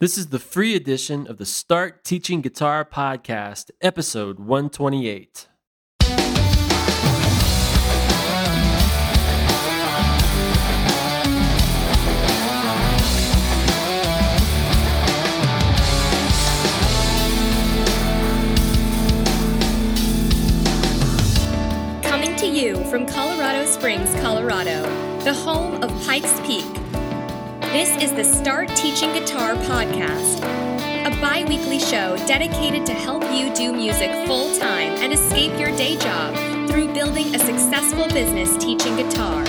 This is the free edition of the Start Teaching Guitar podcast, episode 128. Coming to you from Colorado Springs, Colorado, the home of Pikes Peak. This is the Start Teaching Guitar podcast, a bi weekly show dedicated to help you do music full time and escape your day job through building a successful business teaching guitar.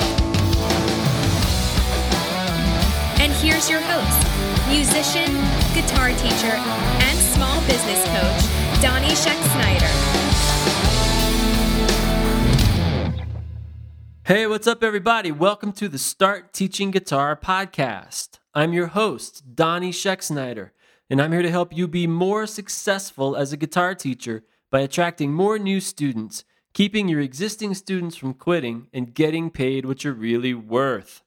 And here's your host, musician, guitar teacher, and small business coach, Donnie Schexnayder. Hey, what's up, everybody? Welcome to the Start Teaching Guitar podcast. I'm your host, Donnie Schexnayder, and I'm here to help you be more successful as a guitar teacher by attracting more new students, keeping your existing students from quitting, and getting paid what you're really worth.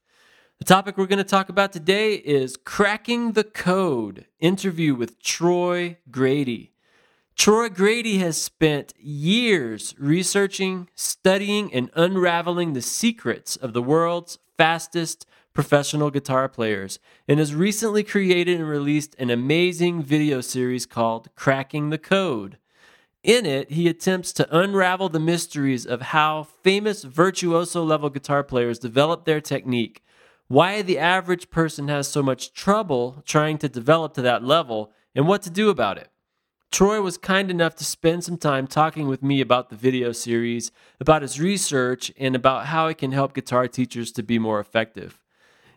The topic we're going to talk about today is Cracking the Code interview with Troy Grady. Troy Grady has spent years researching, studying, and unraveling the secrets of the world's fastest professional guitar players and has recently created and released an amazing video series called Cracking the Code. In it, he attempts to unravel the mysteries of how famous virtuoso level guitar players develop their technique, why the average person has so much trouble trying to develop to that level, and what to do about it. Troy was kind enough to spend some time talking with me about the video series, about his research, and about how it can help guitar teachers to be more effective.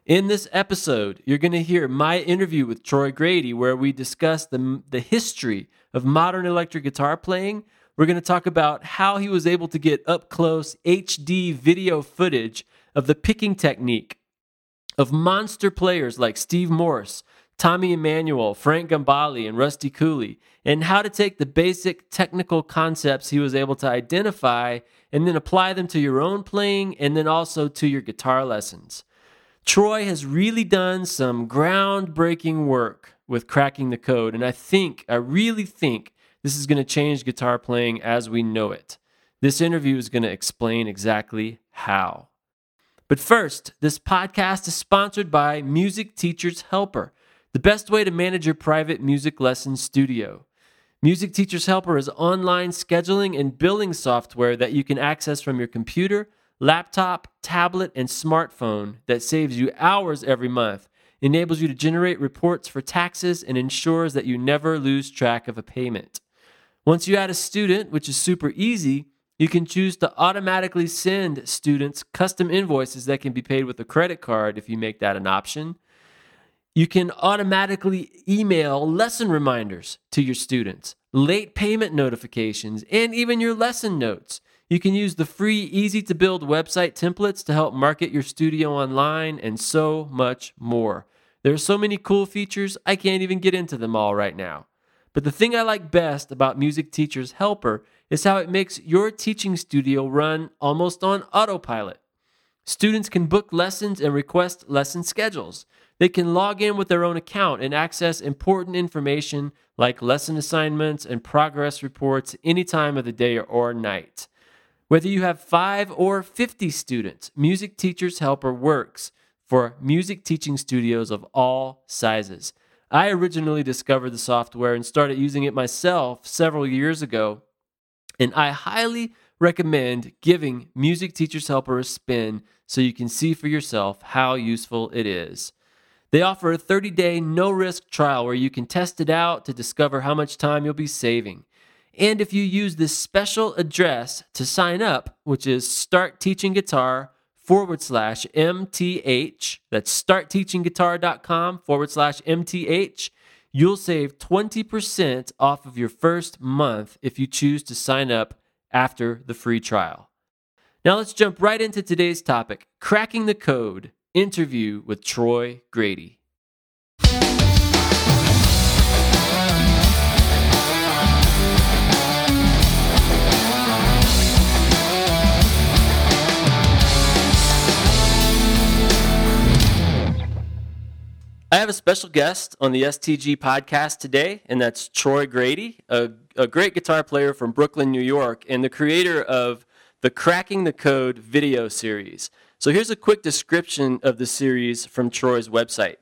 In this episode, you're going to hear my interview with Troy Grady, where we discuss the, the history of modern electric guitar playing. We're going to talk about how he was able to get up close HD video footage of the picking technique of monster players like Steve Morse, Tommy Emmanuel, Frank Gambale, and Rusty Cooley, and how to take the basic technical concepts he was able to identify and then apply them to your own playing and then also to your guitar lessons. Troy has really done some groundbreaking work with cracking the code, and I think, I really think, this is going to change guitar playing as we know it. This interview is going to explain exactly how. But first, this podcast is sponsored by Music Teachers Helper the best way to manage your private music lesson studio. Music Teachers Helper is online scheduling and billing software that you can access from your computer, laptop, tablet, and smartphone that saves you hours every month, enables you to generate reports for taxes, and ensures that you never lose track of a payment. Once you add a student, which is super easy, you can choose to automatically send students custom invoices that can be paid with a credit card if you make that an option. You can automatically email lesson reminders to your students, late payment notifications, and even your lesson notes. You can use the free, easy to build website templates to help market your studio online and so much more. There are so many cool features, I can't even get into them all right now. But the thing I like best about Music Teacher's Helper is how it makes your teaching studio run almost on autopilot. Students can book lessons and request lesson schedules. They can log in with their own account and access important information like lesson assignments and progress reports any time of the day or night. Whether you have 5 or 50 students, Music Teachers Helper works for music teaching studios of all sizes. I originally discovered the software and started using it myself several years ago, and I highly recommend giving Music Teachers Helper a spin so you can see for yourself how useful it is. They offer a 30 day no risk trial where you can test it out to discover how much time you'll be saving. And if you use this special address to sign up, which is startteachingguitar forward slash MTH, that's startteachingguitar.com forward slash MTH, you'll save 20% off of your first month if you choose to sign up after the free trial. Now let's jump right into today's topic cracking the code interview with Troy Grady. I have a special guest on the STG podcast today, and that's Troy Grady, a, a great guitar player from Brooklyn, New York, and the creator of the Cracking the Code video series. So here's a quick description of the series from Troy's website.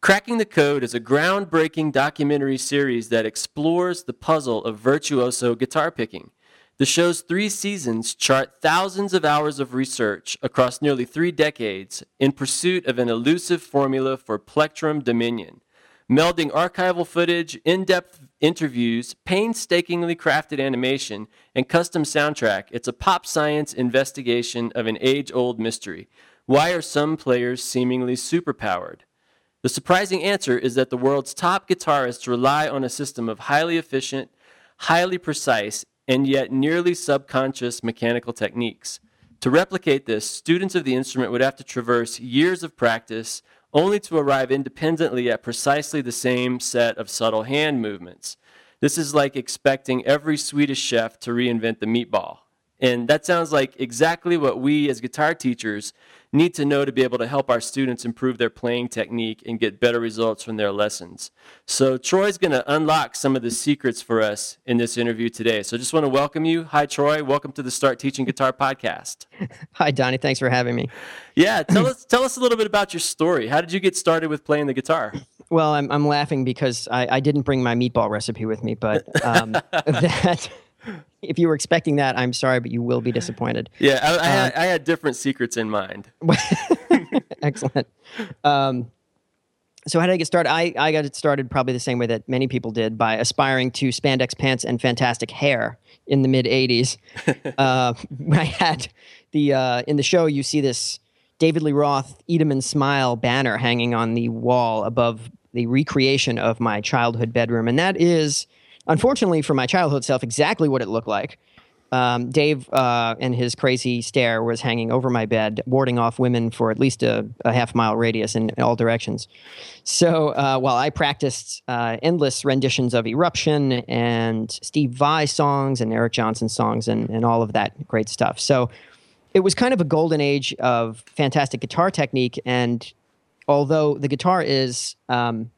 Cracking the Code is a groundbreaking documentary series that explores the puzzle of virtuoso guitar picking. The show's three seasons chart thousands of hours of research across nearly three decades in pursuit of an elusive formula for plectrum dominion. Melding archival footage, in depth interviews, painstakingly crafted animation, and custom soundtrack, it's a pop science investigation of an age old mystery. Why are some players seemingly superpowered? The surprising answer is that the world's top guitarists rely on a system of highly efficient, highly precise, and yet nearly subconscious mechanical techniques. To replicate this, students of the instrument would have to traverse years of practice only to arrive independently at precisely the same set of subtle hand movements. This is like expecting every Swedish chef to reinvent the meatball. And that sounds like exactly what we as guitar teachers need to know to be able to help our students improve their playing technique and get better results from their lessons. So Troy's going to unlock some of the secrets for us in this interview today. So I just want to welcome you. Hi, Troy. Welcome to the Start Teaching Guitar podcast. Hi, Donnie. Thanks for having me. Yeah, tell us tell us a little bit about your story. How did you get started with playing the guitar? Well, I'm I'm laughing because I, I didn't bring my meatball recipe with me, but um, that if you were expecting that, I'm sorry, but you will be disappointed. Yeah, I, I, had, I had, different secrets in mind. Excellent. Um, so how did I get started? I, I got it started probably the same way that many people did by aspiring to spandex pants and fantastic hair in the mid '80s. uh, I had the uh, in the show you see this David Lee Roth "Eat Smile" banner hanging on the wall above the recreation of my childhood bedroom, and that is unfortunately for my childhood self, exactly what it looked like. Um, Dave uh, and his crazy stare was hanging over my bed, warding off women for at least a, a half mile radius in, in all directions. So uh, while I practiced uh, endless renditions of Eruption and Steve Vai songs and Eric Johnson songs and, and all of that great stuff. So it was kind of a golden age of fantastic guitar technique. And although the guitar is um,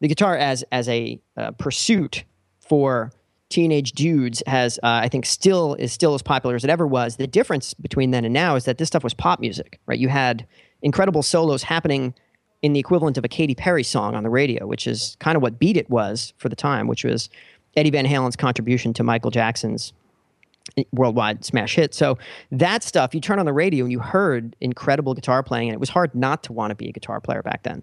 the guitar as as a uh, pursuit for teenage dudes has uh, I think still is still as popular as it ever was. The difference between then and now is that this stuff was pop music, right? You had incredible solos happening in the equivalent of a Katy Perry song on the radio, which is kind of what Beat It was for the time, which was Eddie Van Halen's contribution to Michael Jackson's worldwide smash hit. So that stuff, you turn on the radio and you heard incredible guitar playing, and it was hard not to want to be a guitar player back then.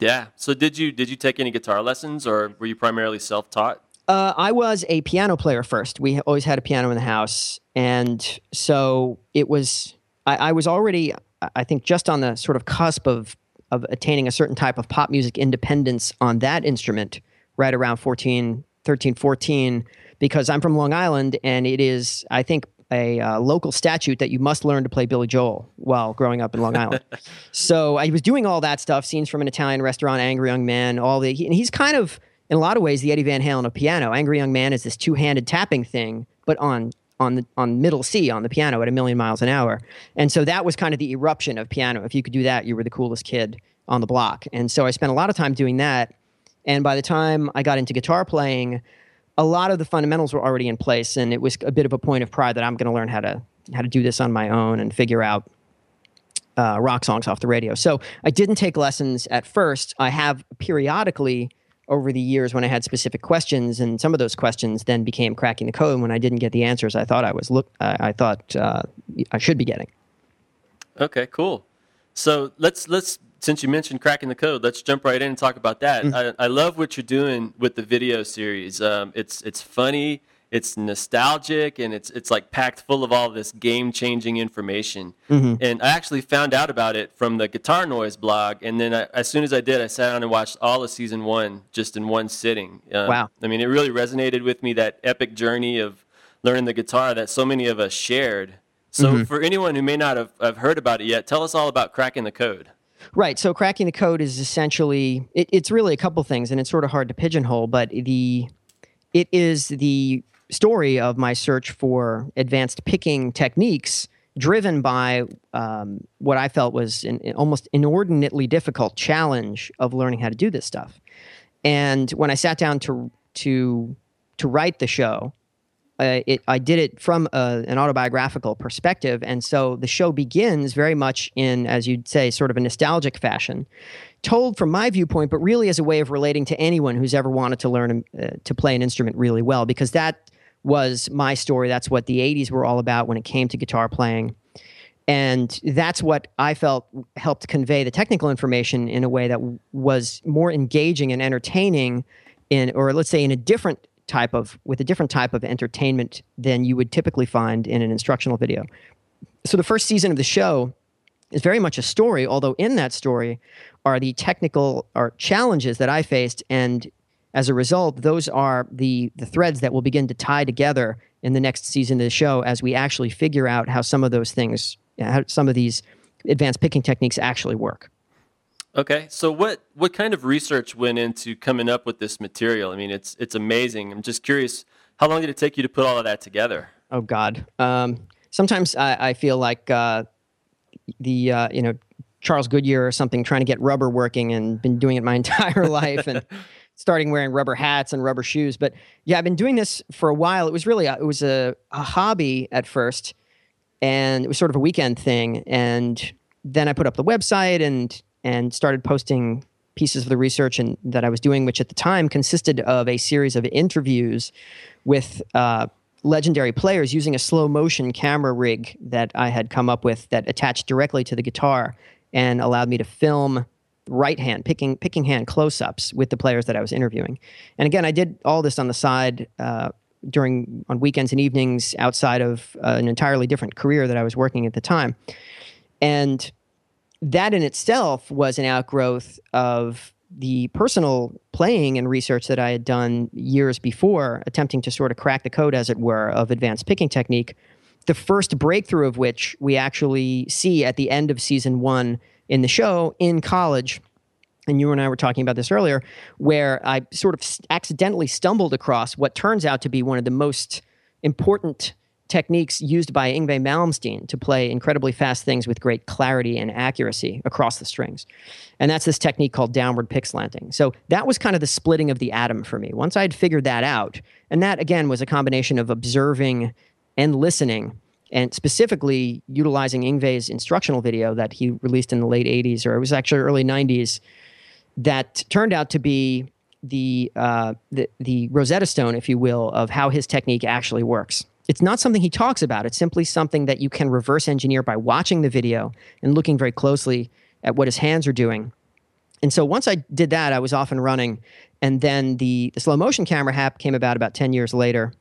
Yeah. So did you did you take any guitar lessons, or were you primarily self taught? Uh, I was a piano player first. We always had a piano in the house, and so it was. I, I, was already, I think, just on the sort of cusp of of attaining a certain type of pop music independence on that instrument, right around 14, 13, 14, because I'm from Long Island, and it is, I think, a uh, local statute that you must learn to play Billy Joel while growing up in Long Island. so I was doing all that stuff, scenes from an Italian restaurant, Angry Young Man, all the, and he's kind of in a lot of ways the Eddie Van Halen of piano. Angry Young Man is this two-handed tapping thing, but on on the on middle C on the piano at a million miles an hour. And so that was kind of the eruption of piano. If you could do that, you were the coolest kid on the block. And so I spent a lot of time doing that. And by the time I got into guitar playing, a lot of the fundamentals were already in place, and it was a bit of a point of pride that I'm going to learn how to how to do this on my own and figure out uh, rock songs off the radio. So I didn't take lessons at first. I have periodically over the years when I had specific questions, and some of those questions then became cracking the code when I didn't get the answers I thought I was look uh, I thought uh, I should be getting. Okay, cool. So let's let's since you mentioned cracking the code, let's jump right in and talk about that. Mm-hmm. I, I, love what you're doing with the video series. Um, it's it's funny it's nostalgic and it's it's like packed full of all this game changing information. Mm-hmm. And I actually found out about it from the Guitar Noise blog, and then I, as soon as I did, I sat down and watched all of season one just in one sitting. Um, wow! I mean, it really resonated with me that epic journey of learning the guitar that so many of us shared. So, mm-hmm. for anyone who may not have, have heard about it yet, tell us all about cracking the code. Right. So, cracking the code is essentially it, it's really a couple things, and it's sort of hard to pigeonhole, but the it is the story of my search for advanced picking techniques driven by um, what I felt was an, an almost inordinately difficult challenge of learning how to do this stuff. And when I sat down to to to write the show, uh, it, I did it from a, an autobiographical perspective, and so the show begins very much in, as you'd say, sort of a nostalgic fashion, told from my viewpoint, but really as a way of relating to anyone who's ever wanted to learn uh, to play an instrument really well, because that was my story. That's what the '80s were all about when it came to guitar playing. And that's what I felt helped convey the technical information in a way that was more engaging and entertaining in, or let's say in a different type of with a different type of entertainment than you would typically find in an instructional video. So the first season of the show is very much a story, although in that story are the technical or challenges that I faced and as a result, those are the the threads that will begin to tie together in the next season of the show as we actually figure out how some of those things, how some of these advanced picking techniques actually work. Okay, so what what kind of research went into coming up with this material? I mean, it's it's amazing. I'm just curious, how long did it take you to put all of that together? Oh God, um, sometimes I, I, feel like uh, the uh, you know Charles Goodyear or something trying to get rubber working and been doing it my entire life and starting wearing rubber hats and rubber shoes. But yeah, I've been doing this for a while. It was really a, it was a, a hobby at first, and it was sort of a weekend thing. And then I put up the website and and started posting pieces of the research and that I was doing, which at the time consisted of a series of interviews with uh, legendary players using a slow motion camera rig that I had come up with that attached directly to the guitar and allowed me to film right hand picking picking hand close ups with the players that I was interviewing. And again, I did all this on the side. Uh, during on weekends and evenings outside of uh, an entirely different career that I was working at the time. And that in itself was an outgrowth of the personal playing and research that I had done years before, attempting to sort of crack the code, as it were, of advanced picking technique. The first breakthrough of which we actually see at the end of season one in the show in college. And you and I were talking about this earlier, where I sort of accidentally stumbled across what turns out to be one of the most important techniques used by Yngwie Malmsteen to play incredibly fast things with great clarity and accuracy across the strings. And that's this technique called downward pick slanting. So that was kind of the splitting of the atom for me. Once I had figured that out, and that again was a combination of observing and listening, and specifically utilizing Yngwie's instructional video that he released in the late 80s, or it was actually early 90s, that turned out to be the, uh, the, the Rosetta Stone, if you will, of how his technique actually works it's not something he talks about. It's simply something that you can reverse engineer by watching the video and looking very closely at what his hands are doing. And so once I did that, I was off and running. And then the, the slow motion camera app came about about 10 years later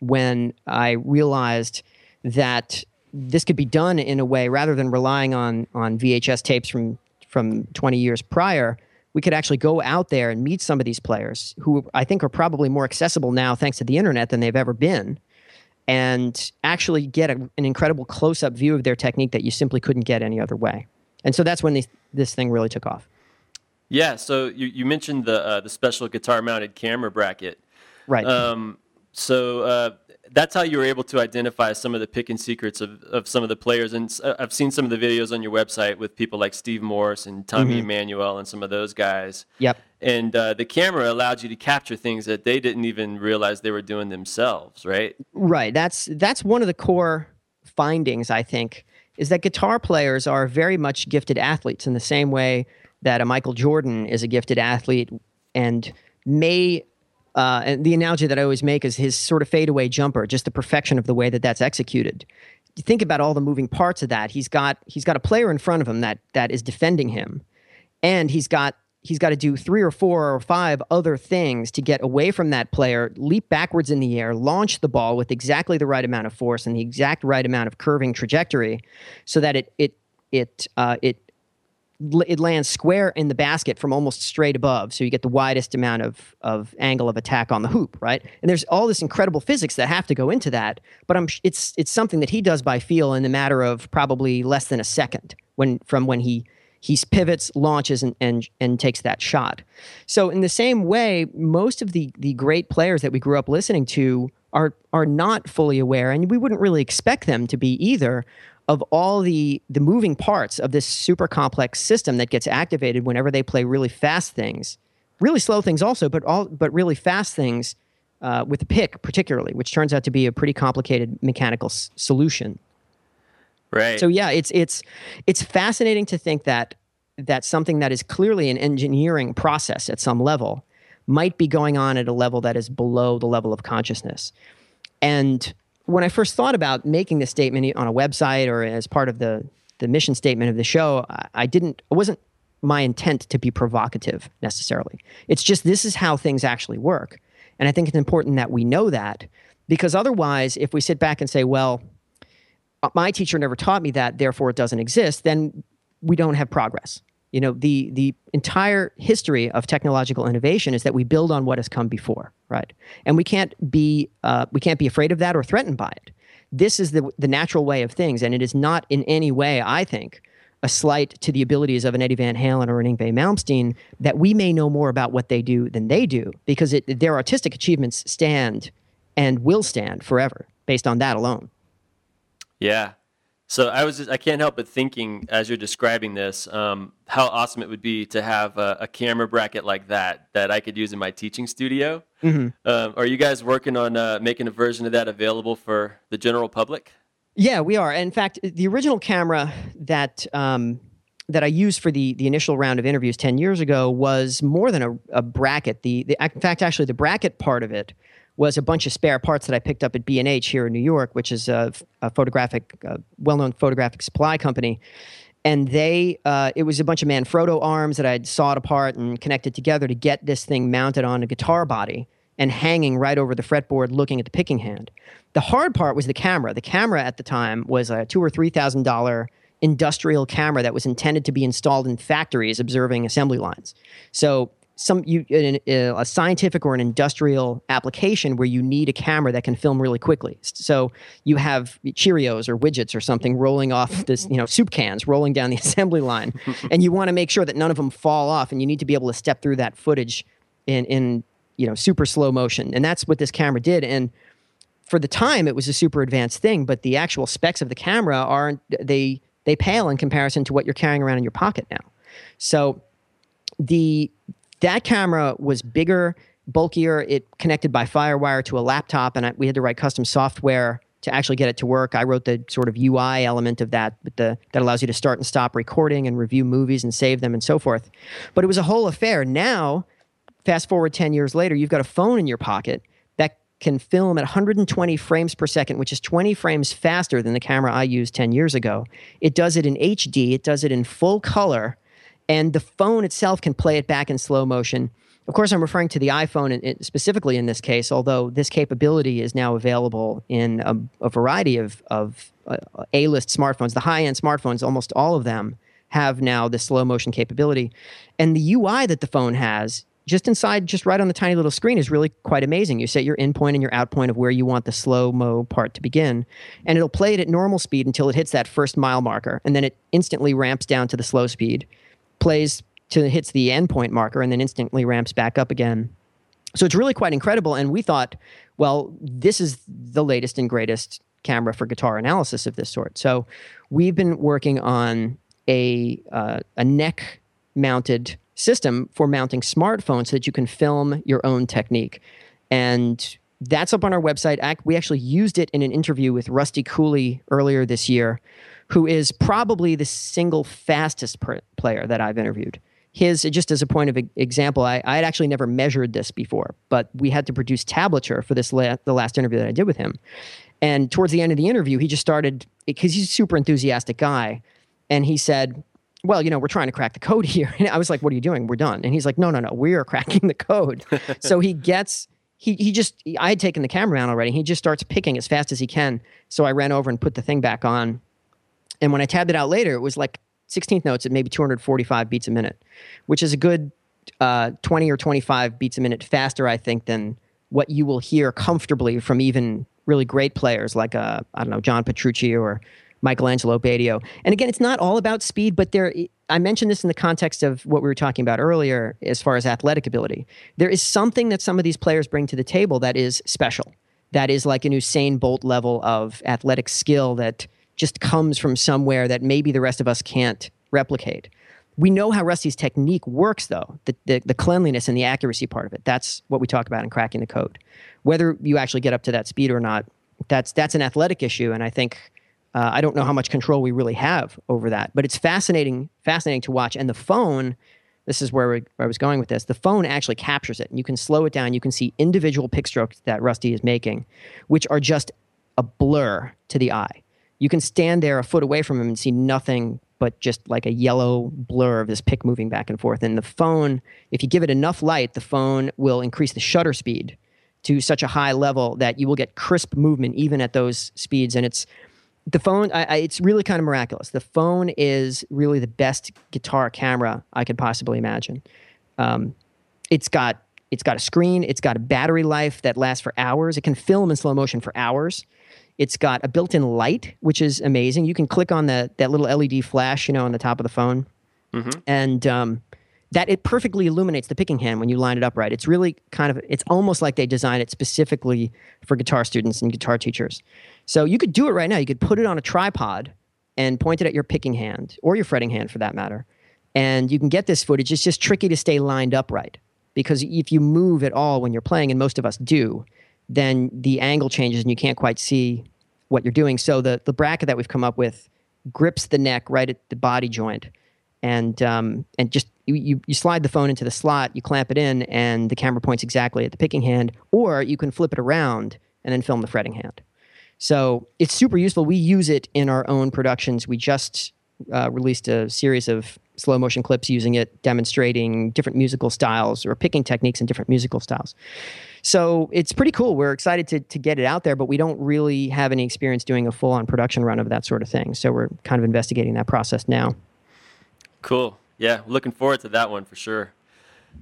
when I realized that this could be done in a way rather than relying on, on VHS tapes from, from 20 years prior. We could actually go out there and meet some of these players who I think are probably more accessible now thanks to the internet than they've ever been and actually get a, an incredible close up view of their technique that you simply couldn't get any other way. And so that's when this, this thing really took off. Yeah. So you, you mentioned the uh, the special guitar mounted camera bracket. Right. Um, so uh, that's how you were able to identify some of the pick and secrets of, of some of the players. And uh, I've seen some of the videos on your website with people like Steve Morse and Tommy mm-hmm. Emmanuel and some of those guys. Yep. And uh, the camera allowed you to capture things that they didn't even realize they were doing themselves, right? Right. That's that's one of the core findings, I think, is that guitar players are very much gifted athletes in the same way that a Michael Jordan is a gifted athlete and may uh, and the analogy that I always make is his sort of fadeaway jumper, just the perfection of the way that that's executed. You think about all the moving parts of that. He's got he's got a player in front of him that that is defending him, and he's got he's got to do three or four or five other things to get away from that player, leap backwards in the air, launch the ball with exactly the right amount of force and the exact right amount of curving trajectory, so that it it it uh, it it lands square in the basket from almost straight above so you get the widest amount of, of angle of attack on the hoop right? And there's all this incredible physics that have to go into that but I'm, it's, it's something that he does by feel in the matter of probably less than a second when from when he he pivots launches and, and and takes that shot. So in the same way most of the the great players that we grew up listening to are are not fully aware and we wouldn't really expect them to be either of all the the moving parts of this super complex system that gets activated whenever they play really fast things, really slow things also, but all but really fast things uh, with the pick particularly, which turns out to be a pretty complicated mechanical s- solution. Right. So yeah, it's it's it's fascinating to think that that something that is clearly an engineering process at some level might be going on at a level that is below the level of consciousness. And when I first thought about making this statement on a website or as part of the the mission statement of the show, I, I didn't. It wasn't my intent to be provocative necessarily. It's just this is how things actually work, and I think it's important that we know that because otherwise, if we sit back and say, well, uh, my teacher never taught me that, therefore it doesn't exist, then we don't have progress. You know, the the entire history of technological innovation is that we build on what has come before, right? And we can't be uh, we can't be afraid of that or threatened by it. This is the the natural way of things, and it is not in any way, I think, a slight to the abilities of an Eddie Van Halen or an Yngwie Malmsteen that we may know more about what they do than they do, because it, their artistic achievements stand and will stand forever based on that alone. Yeah. So I was just, I can't help but thinking as you're describing this, um, how awesome it would be to have a, a, camera bracket like that that I could use in my teaching studio. Mm-hmm. Um, are you guys working on uh, making a version of that available for the general public? Yeah, we are. In fact, the original camera that um, that I used for the the initial round of interviews ten years ago was more than a, a bracket. The, the in fact, actually, the bracket part of it was a bunch of spare parts that I picked up at B and H here in New York, which is a, a photographic, uh, well-known photographic supply company. And they, uh, it was a bunch of Manfrotto arms that I'd sawed apart and connected together to get this thing mounted on a guitar body and hanging right over the fretboard, looking at the picking hand. The hard part was the camera. The camera at the time was a two or three thousand dollar industrial camera that was intended to be installed in factories observing assembly lines. So some you a scientific or an industrial application where you need a camera that can film really quickly. So you have Cheerios or widgets or something rolling off this, you know, soup cans rolling down the assembly line, and you want to make sure that none of them fall off, and you need to be able to step through that footage in in you know super slow motion, and that's what this camera did. And for the time, it was a super advanced thing, but the actual specs of the camera aren't they they pale in comparison to what you're carrying around in your pocket now. So the that camera was bigger, bulkier. It connected by FireWire to a laptop, and I, we had to write custom software to actually get it to work. I wrote the sort of UI element of that, the that allows you to start and stop recording and review movies and save them and so forth. But it was a whole affair. Now, fast forward ten years later, you've got a phone in your pocket that can film at 120 frames per second, which is 20 frames faster than the camera I used 10 years ago. It does it in HD. It does it in full color and the phone itself can play it back in slow motion. Of course, I'm referring to the iPhone specifically in this case, although this capability is now available in a, a variety of, of uh, A-list smartphones. The high-end smartphones, almost all of them, have now this slow motion capability. And the UI that the phone has, just inside, just right on the tiny little screen, is really quite amazing. You set your in point and your out point of where you want the slow mo part to begin, and it'll play it at normal speed until it hits that first mile marker, and then it instantly ramps down to the slow speed plays to hits the endpoint marker and then instantly ramps back up again. So it's really quite incredible. And we thought, well, this is the latest and greatest camera for guitar analysis of this sort. So we've been working on a uh, a neck mounted system for mounting smartphones so that you can film your own technique. And that's up on our website. We actually used it in an interview with Rusty Cooley earlier this year who is probably the single fastest per- player that I've interviewed. His, just as a point of example, I, I had actually never measured this before, but we had to produce tablature for this la- the last interview that I did with him. And towards the end of the interview, he just started because he's a super enthusiastic guy, and he said, "Well, you know, we're trying to crack the code here." And I was like, "What are you doing? We're done." And he's like, "No, no, no, we are cracking the code." so he gets he he just I had taken the camera down already. He just starts picking as fast as he can. So I ran over and put the thing back on and when I tabbed it out later, it was like 16th notes at maybe 245 beats a minute, which is a good uh, 20 or 25 beats a minute faster, I think, than what you will hear comfortably from even really great players like uh, I don't know John Petrucci or Michael Angelo Batio. And again, it's not all about speed, but there. I mentioned this in the context of what we were talking about earlier, as far as athletic ability. There is something that some of these players bring to the table that is special. That is like an Usain Bolt level of athletic skill that just comes from somewhere that maybe the rest of us can't replicate. We know how Rusty's technique works, though the, the, the cleanliness and the accuracy part of it. That's what we talk about in cracking the code. Whether you actually get up to that speed or not, that's that's an athletic issue, and I think uh, I don't know how much control we really have over that. But it's fascinating, fascinating to watch. And the phone, this is where, we, where I was going with this. The phone actually captures it, and you can slow it down. You can see individual pick strokes that Rusty is making, which are just a blur to the eye. You can stand there a foot away from him and see nothing but just like a yellow blur of this pick moving back and forth. And the phone, if you give it enough light, the phone will increase the shutter speed to such a high level that you will get crisp movement even at those speeds. And it's the phone, I, I, it's really kind of miraculous. The phone is really the best guitar camera I could possibly imagine. Um, it's got it's got a screen. It's got a battery life that lasts for hours. It can film in slow motion for hours. It's got a built-in light, which is amazing. You can click on the that little LED flash, you know, on the top of the phone, mm-hmm. and um, that it perfectly illuminates the picking hand when you line it up right. It's really kind of it's almost like they designed it specifically for guitar students and guitar teachers. So you could do it right now. You could put it on a tripod and point it at your picking hand or your fretting hand for that matter. And you can get this footage. It's just tricky to stay lined up right because if you move at all when you're playing, and most of us do, then the angle changes and you can't quite see what you're doing. So the, the bracket that we've come up with grips the neck right at the body joint. And, um, and just you, you, slide the phone into the slot, you clamp it in, and the camera points exactly at the picking hand, or you can flip it around and then film the fretting hand. So it's super useful. We use it in our own productions. We just uh, released a series of slow motion clips using it, demonstrating different musical styles or picking techniques in different musical styles. So it's pretty cool. We're excited to, to get it out there, but we don't really have any experience doing a full on production run of that sort of thing. So we're kind of investigating that process now. Cool. Yeah, looking forward to that one for sure.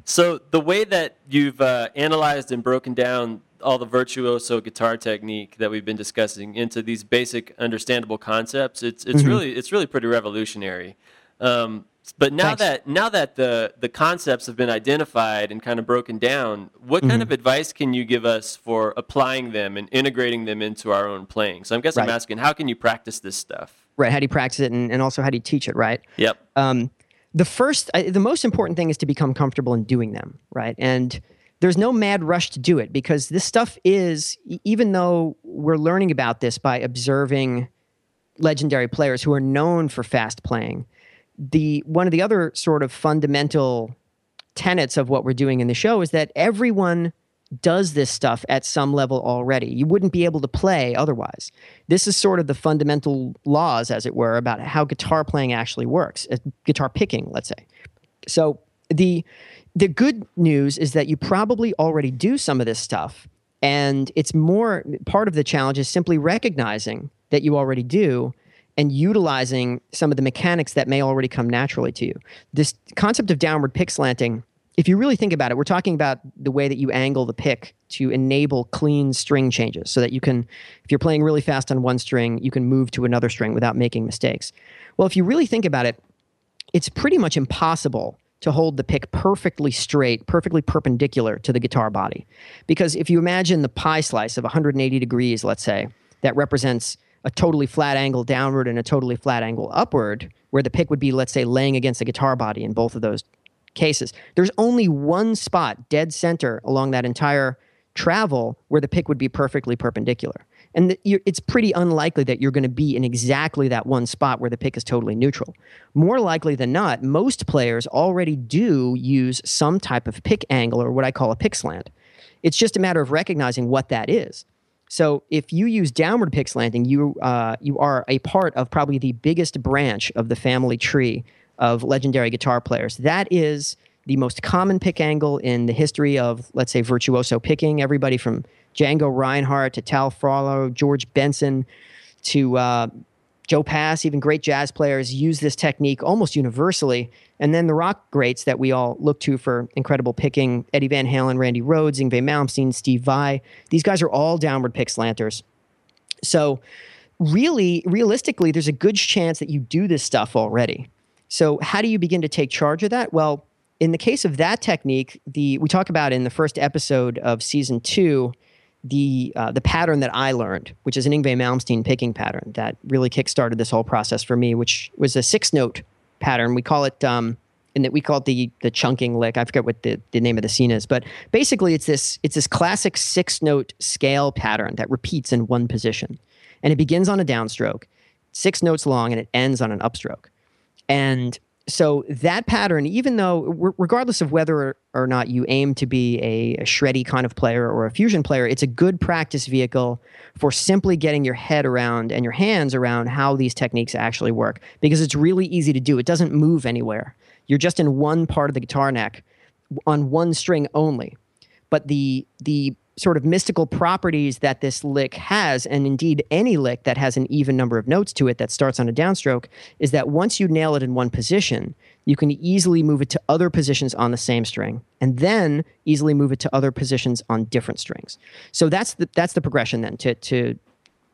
So the way that you've uh, analyzed and broken down all the virtuoso guitar technique that we've been discussing into these basic understandable concepts it's it's mm-hmm. really it's really pretty revolutionary um, but now Thanks. that now that the the concepts have been identified and kind of broken down what mm-hmm. kind of advice can you give us for applying them and integrating them into our own playing so i guess right. i'm asking how can you practice this stuff right how do you practice it and, and also how do you teach it right yep um, the first the most important thing is to become comfortable in doing them right and there's no mad rush to do it because this stuff is, even though we're learning about this by observing legendary players who are known for fast playing, the one of the other sort of fundamental tenets of what we're doing in the show is that everyone does this stuff at some level already. You wouldn't be able to play otherwise. This is sort of the fundamental laws, as it were, about how guitar playing actually works, uh, guitar picking, let's say. So the the good news is that you probably already do some of this stuff. And it's more part of the challenge is simply recognizing that you already do and utilizing some of the mechanics that may already come naturally to you. This concept of downward pick slanting, if you really think about it, we're talking about the way that you angle the pick to enable clean string changes so that you can, if you're playing really fast on one string, you can move to another string without making mistakes. Well, if you really think about it, it's pretty much impossible to hold the pick perfectly straight, perfectly perpendicular to the guitar body. Because if you imagine the pie slice of 180 degrees, let's say, that represents a totally flat angle downward and a totally flat angle upward, where the pick would be, let's say, laying against the guitar body in both of those cases. There's only one spot dead center along that entire travel where the pick would be perfectly perpendicular. And the, it's pretty unlikely that you're going to be in exactly that one spot where the pick is totally neutral. More likely than not, most players already do use some type of pick angle or what I call a pick slant. It's just a matter of recognizing what that is. So if you use downward pick slanting, you uh, you are a part of probably the biggest branch of the family tree of legendary guitar players. That is the most common pick angle in the history of, let's say, virtuoso picking. Everybody from Django Reinhardt to Tal Farlow, George Benson to uh, Joe Pass, even great jazz players use this technique almost universally. And then the rock greats that we all look to for incredible picking Eddie Van Halen, Randy Rhoads, Yngwie Malmsteen, Steve Vai. These guys are all downward pick slanters. So, really, realistically, there's a good chance that you do this stuff already. So, how do you begin to take charge of that? Well, in the case of that technique, the we talk about in the first episode of season two the uh, the pattern that I learned, which is an Yngwie Malmsteen picking pattern that really kickstarted this whole process for me, which was a six note pattern. We call it um, and that we call it the the chunking lick. I forget what the, the name of the scene is, but basically it's this it's this classic six note scale pattern that repeats in one position, and it begins on a downstroke, six notes long, and it ends on an upstroke, and so that pattern, even though regardless of whether or not you aim to be a, a shreddy kind of player or a fusion player, it's a good practice vehicle for simply getting your head around and your hands around how these techniques actually work because it's really easy to do. It doesn't move anywhere. You're just in one part of the guitar neck on one string only. But the the sort of mystical properties that this lick has, and indeed any lick that has an even number of notes to it that starts on a downstroke, is that once you nail it in one position, you can easily move it to other positions on the same string, and then easily move it to other positions on different strings. So that's the that's the progression then. To to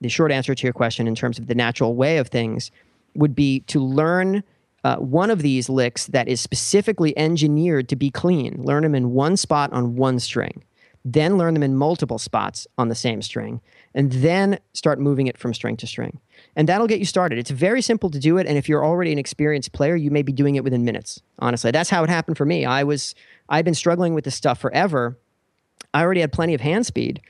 the short answer to your question in terms of the natural way of things would be to learn uh, one of these licks that is specifically engineered to be clean. Learn them in one spot on one string, then learn them in multiple spots on the same string, and then start moving it from string to string. And that'll get you started. It's very simple to do it. And if you're already an experienced player, you may be doing it within minutes. Honestly, that's how it happened for me. I was, I've been struggling with this stuff forever. I already had plenty of hand speed.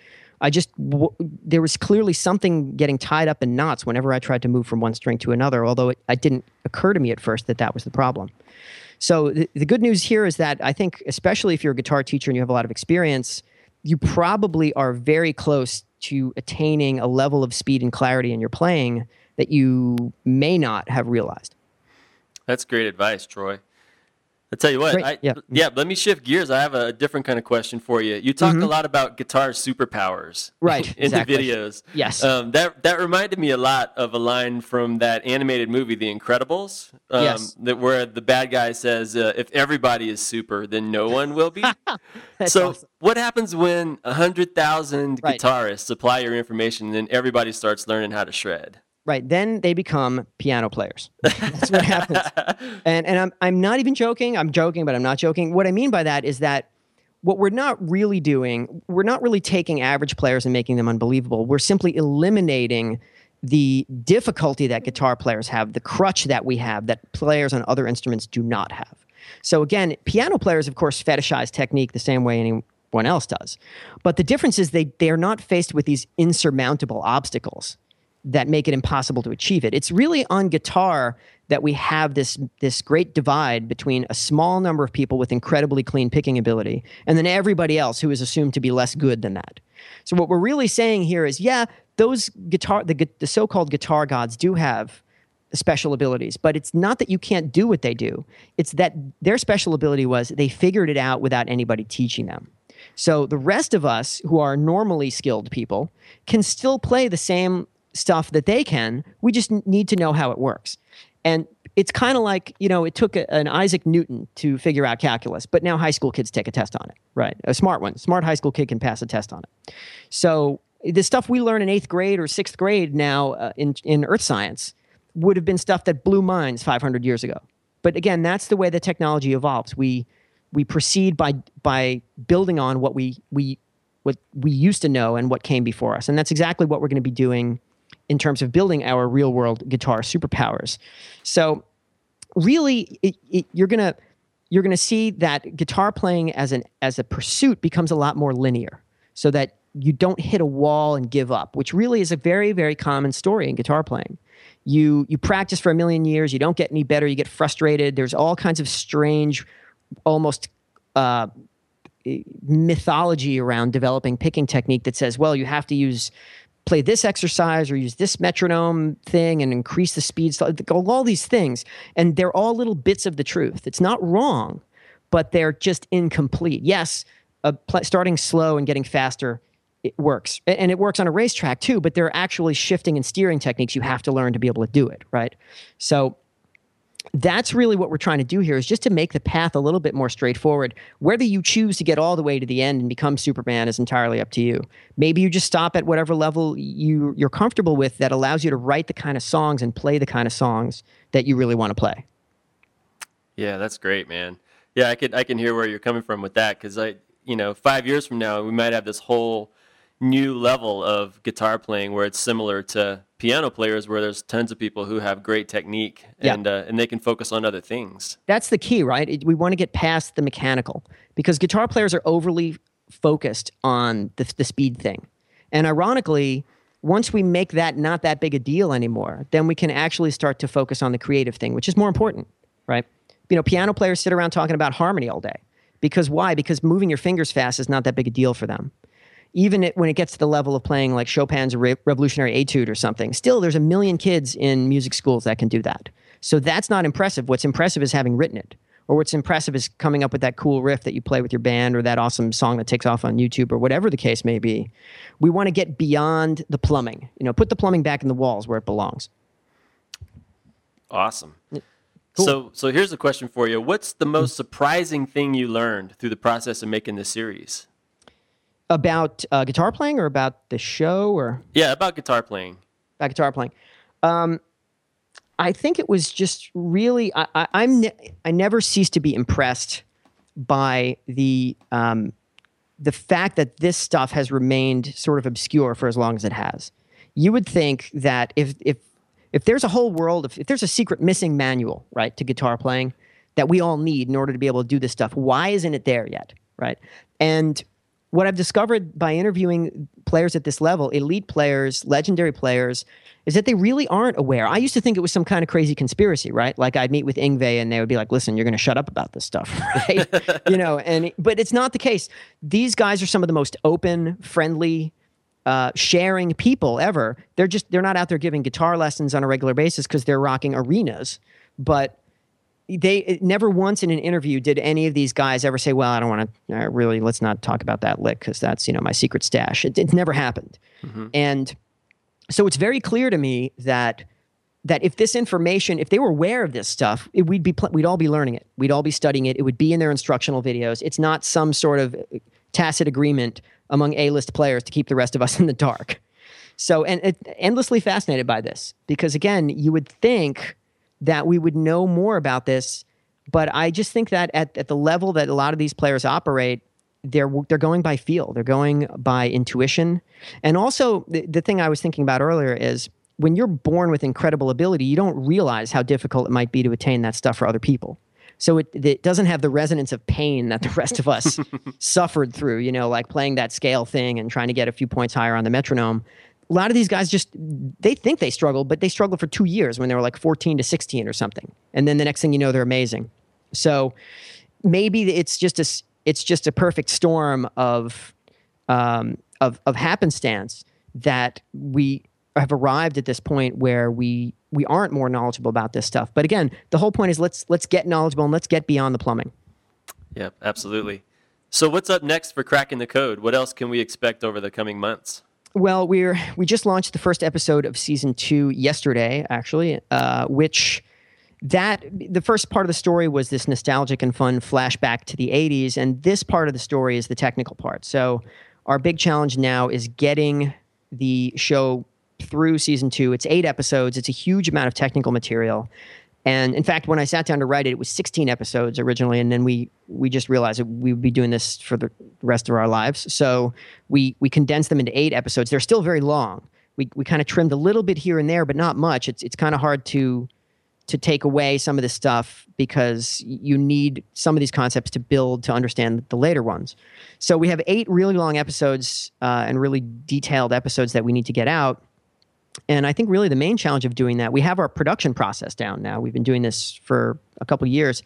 I just w- there was clearly something getting tied up in knots whenever I tried to move from one string to another. Although it, it didn't occur to me at first that that was the problem. So the, the good news here is that I think, especially if you're a guitar teacher and you have a lot of experience, you probably are very close to attaining a level of speed and clarity in your playing that you may not have realized. That's great advice, Troy. I tell you what, I, yeah. yeah. Let me shift gears. I have a different kind of question for you. You talk mm-hmm. a lot about guitar superpowers, right? in exactly. the videos. Yes. Um, that that reminded me a lot of a line from that animated movie, The Incredibles. Um, yes. That where the bad guy says, uh, "If everybody is super, then no one will be." so, awesome. what happens when a hundred thousand right. guitarists supply your information, and then everybody starts learning how to shred? Right. Then they become piano players. That's what happens. And and I'm I'm not even joking. I'm joking, but I'm not joking. What I mean by that is that what we're not really doing, we're not really taking average players and making them unbelievable. We're simply eliminating the difficulty that guitar players have, the crutch that we have that players on other instruments do not have. So again, piano players, of course, fetishize technique the same way anyone else does. But the difference is they they are not faced with these insurmountable obstacles that make it impossible to achieve it. It's really on guitar that we have this this great divide between a small number of people with incredibly clean picking ability and then everybody else who is assumed to be less good than that. So what we're really saying here is yeah, those guitar the, the so-called guitar gods do have special abilities, but it's not that you can't do what they do. It's that their special ability was they figured it out without anybody teaching them. So the rest of us who are normally skilled people can still play the same stuff that they can. We just need to know how it works. And it's kind of like, you know, it took a, an Isaac Newton to figure out calculus, but now high school kids take a test on it, right? A smart one. Smart high school kid can pass a test on it. So the stuff we learn in eighth grade or sixth grade now uh, in, in earth science would have been stuff that blew minds 500 years ago. But again, that's the way the technology evolves. We, we proceed by, by building on what we, we, what we used to know and what came before us. And that's exactly what we're going to be doing in terms of building our real world guitar superpowers. So really, it, it, you're gonna you're gonna see that guitar playing as an as a pursuit becomes a lot more linear, so that you don't hit a wall and give up, which really is a very very common story in guitar playing. You you practice for a million years, you don't get any better, you get frustrated. There's all kinds of strange, almost uh, mythology around developing picking technique that says, well, you have to use play this exercise or use this metronome thing and increase the speed, all these things. And they're all little bits of the truth. It's not wrong, but they're just incomplete. Yes, uh, pl- starting slow and getting faster it works and it works on a racetrack too but there are actually shifting and steering techniques you have to learn to be able to do it right so that's really what we're trying to do here is just to make the path a little bit more straightforward. Whether you choose to get all the way to the end and become Superman is entirely up to you. Maybe you just stop at whatever level you you're comfortable with that allows you to write the kind of songs and play the kind of songs that you really want to play. Yeah, that's great, man. Yeah, I could I can hear where you're coming from with that cuz I, you know, 5 years from now we might have this whole new level of guitar playing where it's similar to piano players where there's tons of people who have great technique Yeah. and uh, and they can focus on other things. That's the key, right? It- we want to get past the mechanical because guitar players are overly focused on the, the speed thing. And ironically, once we make that not that big a deal anymore, then we can actually start to focus on the creative thing, which is more important, right? You know, piano players sit around talking about harmony all day. Because why? Because moving your fingers fast is not that big a deal for them. Even it, when it gets to the level of playing like Chopin's Re- Revolutionary Etude or something, still there's a million kids in music schools that can do that. So that's not impressive. What's impressive is having written it. Or what's impressive is coming up with that cool riff that you play with your band or that awesome song that takes off on YouTube or whatever the case may be. We want to get beyond the plumbing. You know, put the plumbing back in the walls where it belongs. Awesome. Cool. So so here's a question for you. What's the most hmm. surprising thing you learned through the process of making this series? About uh, guitar playing or about the show or Yeah, about guitar playing. about guitar playing. Um, I think it was just really I, I, I'm ne- I never cease to be impressed by the um, the fact that this stuff has remained sort of obscure for as long as it has. You would think that if if if there's a whole world of if there's a secret missing manual right to guitar playing that we all need in order to be able to do this stuff, why isn't it there yet? Right? And what I've discovered by interviewing players at this level, elite players, legendary players, is that they really aren't aware. I used to think it was some kind of crazy conspiracy, right? Like I'd meet with Yngwie and they would be like, "Listen, you're going to shut up about this stuff," right? you know, and but it's not the case. These guys are some of the most open, friendly, uh, sharing people ever. They're just they're not out there giving guitar lessons on a regular basis because they're rocking arenas, but they never once in an interview did any of these guys ever say, "Well, I don't want to uh, really. Let's not talk about that lick because that's you know my secret stash." It, it never happened, mm-hmm. and so it's very clear to me that that if this information, if they were aware of this stuff, it, we'd be pl- we'd all be learning it. We'd all be studying it. It would be in their instructional videos. It's not some sort of uh, tacit agreement among A-list players to keep the rest of us in the dark. So, and it, endlessly fascinated by this because again, you would think that we would know more about this, but I just think that at, at the level that a lot of these players operate, they're they're going by feel, they're going by intuition, and also the, the thing I was thinking about earlier is when you're born with incredible ability, you don't realize how difficult it might be to attain that stuff for other people. So it, it doesn't have the resonance of pain that the rest of us suffered through, you know, like playing that scale thing and trying to get a few points higher on the metronome. A lot of these guys just they think they struggle, but they struggled for two years when they were like 14 to 16 or something. And then the next thing you know, they're amazing. So maybe it's just a it's just a perfect storm of um, of of happenstance that we have arrived at this point where we we aren't more knowledgeable about this stuff. But again, the whole point is let's let's get knowledgeable and let's get beyond the plumbing. Yep, absolutely. So what's up next for cracking the code? What else can we expect over the coming months? Well, we're we just launched the first episode of season two yesterday, actually, uh, which that the first part of the story was this nostalgic and fun flashback to the 80s and this part of the story is the technical part. So our big challenge now is getting the show through season two. It's eight episodes. It's a huge amount of technical material and in fact when i sat down to write it it was 16 episodes originally and then we we just realized that we would be doing this for the rest of our lives so we we condensed them into eight episodes they're still very long we, we kind of trimmed a little bit here and there but not much it's it's kind of hard to to take away some of this stuff because you need some of these concepts to build to understand the later ones. So we have eight really long episodes uh, and really detailed episodes that we need to get out. And I think really the main challenge of doing that, we have our production process down now. We've been doing this for a couple of years.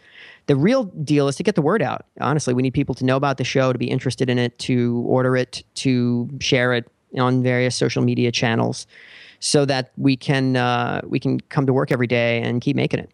The real deal is to get the word out. Honestly, we need people to know about the show, to be interested in it, to order it, to share it on various social media channels so that we can uh, we can come to work every day and keep making it.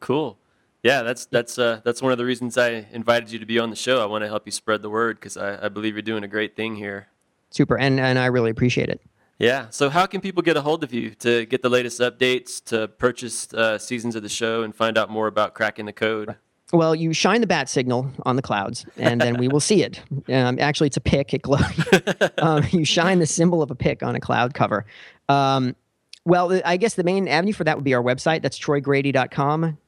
Cool. Yeah, that's that's uh, that's one of the reasons I invited you to be on the show. I want to help you spread the word because I, I believe you're doing a great thing here. Super, and and I really appreciate it. Yeah. So how can people get a hold of you to get the latest updates, to purchase uh, seasons of the show, and find out more about cracking the code? Well, you shine the bat signal on the clouds, and then we will see it. Um, actually, it's a pick. It glows. um, you shine the symbol of a pick on a cloud cover. Um, well, I guess the main avenue for that would be our website. That's troygrady.com,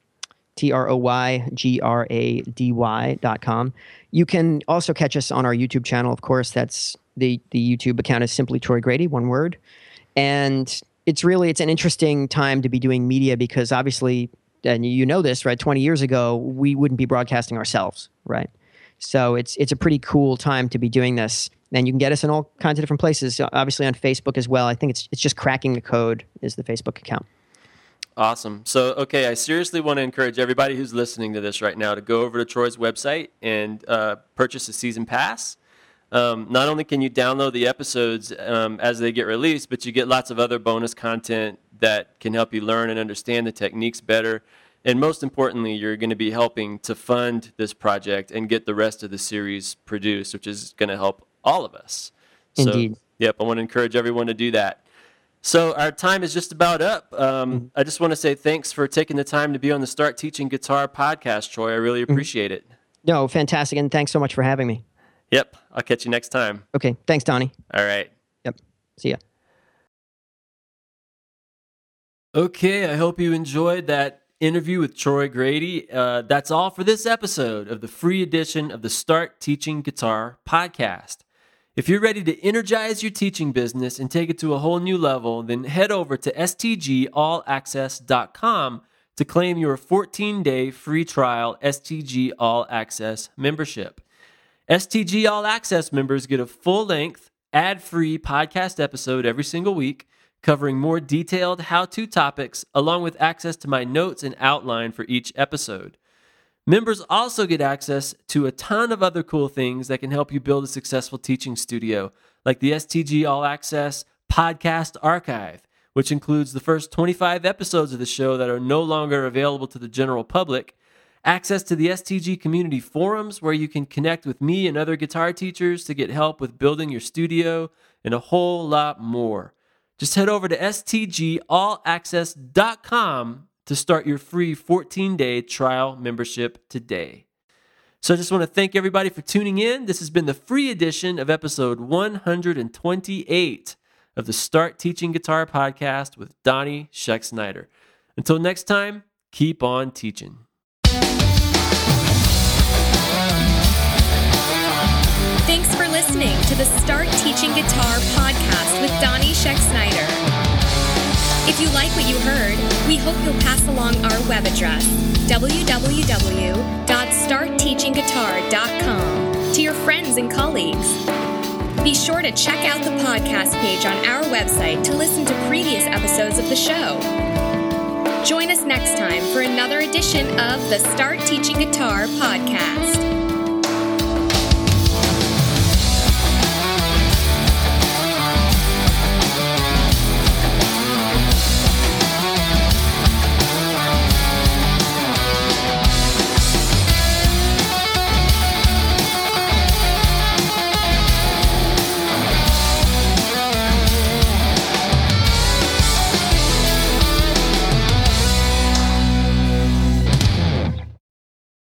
T R O Y G R A D Y.com. You can also catch us on our YouTube channel, of course. That's the the YouTube account is simply Troy Grady, one word. And it's really it's an interesting time to be doing media because obviously, and you know this, right? Twenty years ago, we wouldn't be broadcasting ourselves, right? So it's it's a pretty cool time to be doing this. And you can get us in all kinds of different places. Obviously on Facebook as well. I think it's it's just cracking the code is the Facebook account. Awesome. So, okay, I seriously want to encourage everybody who's listening to this right now to go over to Troy's website and uh, purchase a season pass. Um, not only can you download the episodes um, as they get released, but you get lots of other bonus content that can help you learn and understand the techniques better. And most importantly, you're going to be helping to fund this project and get the rest of the series produced, which is going to help all of us. So, Indeed. Yep, I want to encourage everyone to do that. So our time is just about up. Um, Mm-hmm. I just want to say thanks for taking the time to be on the Start Teaching Guitar podcast, Troy. I really Mm-hmm. appreciate it. No, fantastic. And thanks so much for having me. Yep, I'll catch you next time. Okay. Thanks, Donnie. All right. Yep. See ya. Okay, I hope you enjoyed that interview with Troy Grady. Uh, that's all for this episode of the free edition of the Start Teaching Guitar podcast. If you're ready to energize your teaching business and take it to a whole new level, then head over to stgallaccess.com to claim your 14 day free trial STG All Access membership. STG All Access members get a full length, ad free podcast episode every single week covering more detailed how to topics, along with access to my notes and outline for each episode. Members also get access to a ton of other cool things that can help you build a successful teaching studio, like the STG All Access Podcast Archive, which includes the first 25 episodes of the show that are no longer available to the general public, access to the STG community forums where you can connect with me and other guitar teachers to get help with building your studio, and a whole lot more. Just head over to stgallaccess.com to start your free 14 day trial membership today. So I just want to thank everybody for tuning in. This has been the free edition of episode 128 of the Start Teaching Guitar podcast with Donnie Schexnayder. Until next time, keep on teaching. Thanks for listening to the Start Teaching Guitar podcast with Donnie Schexnayder. If you like what you heard, we hope you'll pass along our web address, www.startteachingguitar.com, to your friends and colleagues. Be sure to check out the podcast page on our website to listen to previous episodes of the show. Join us next time for another edition of the Start Teaching Guitar podcast.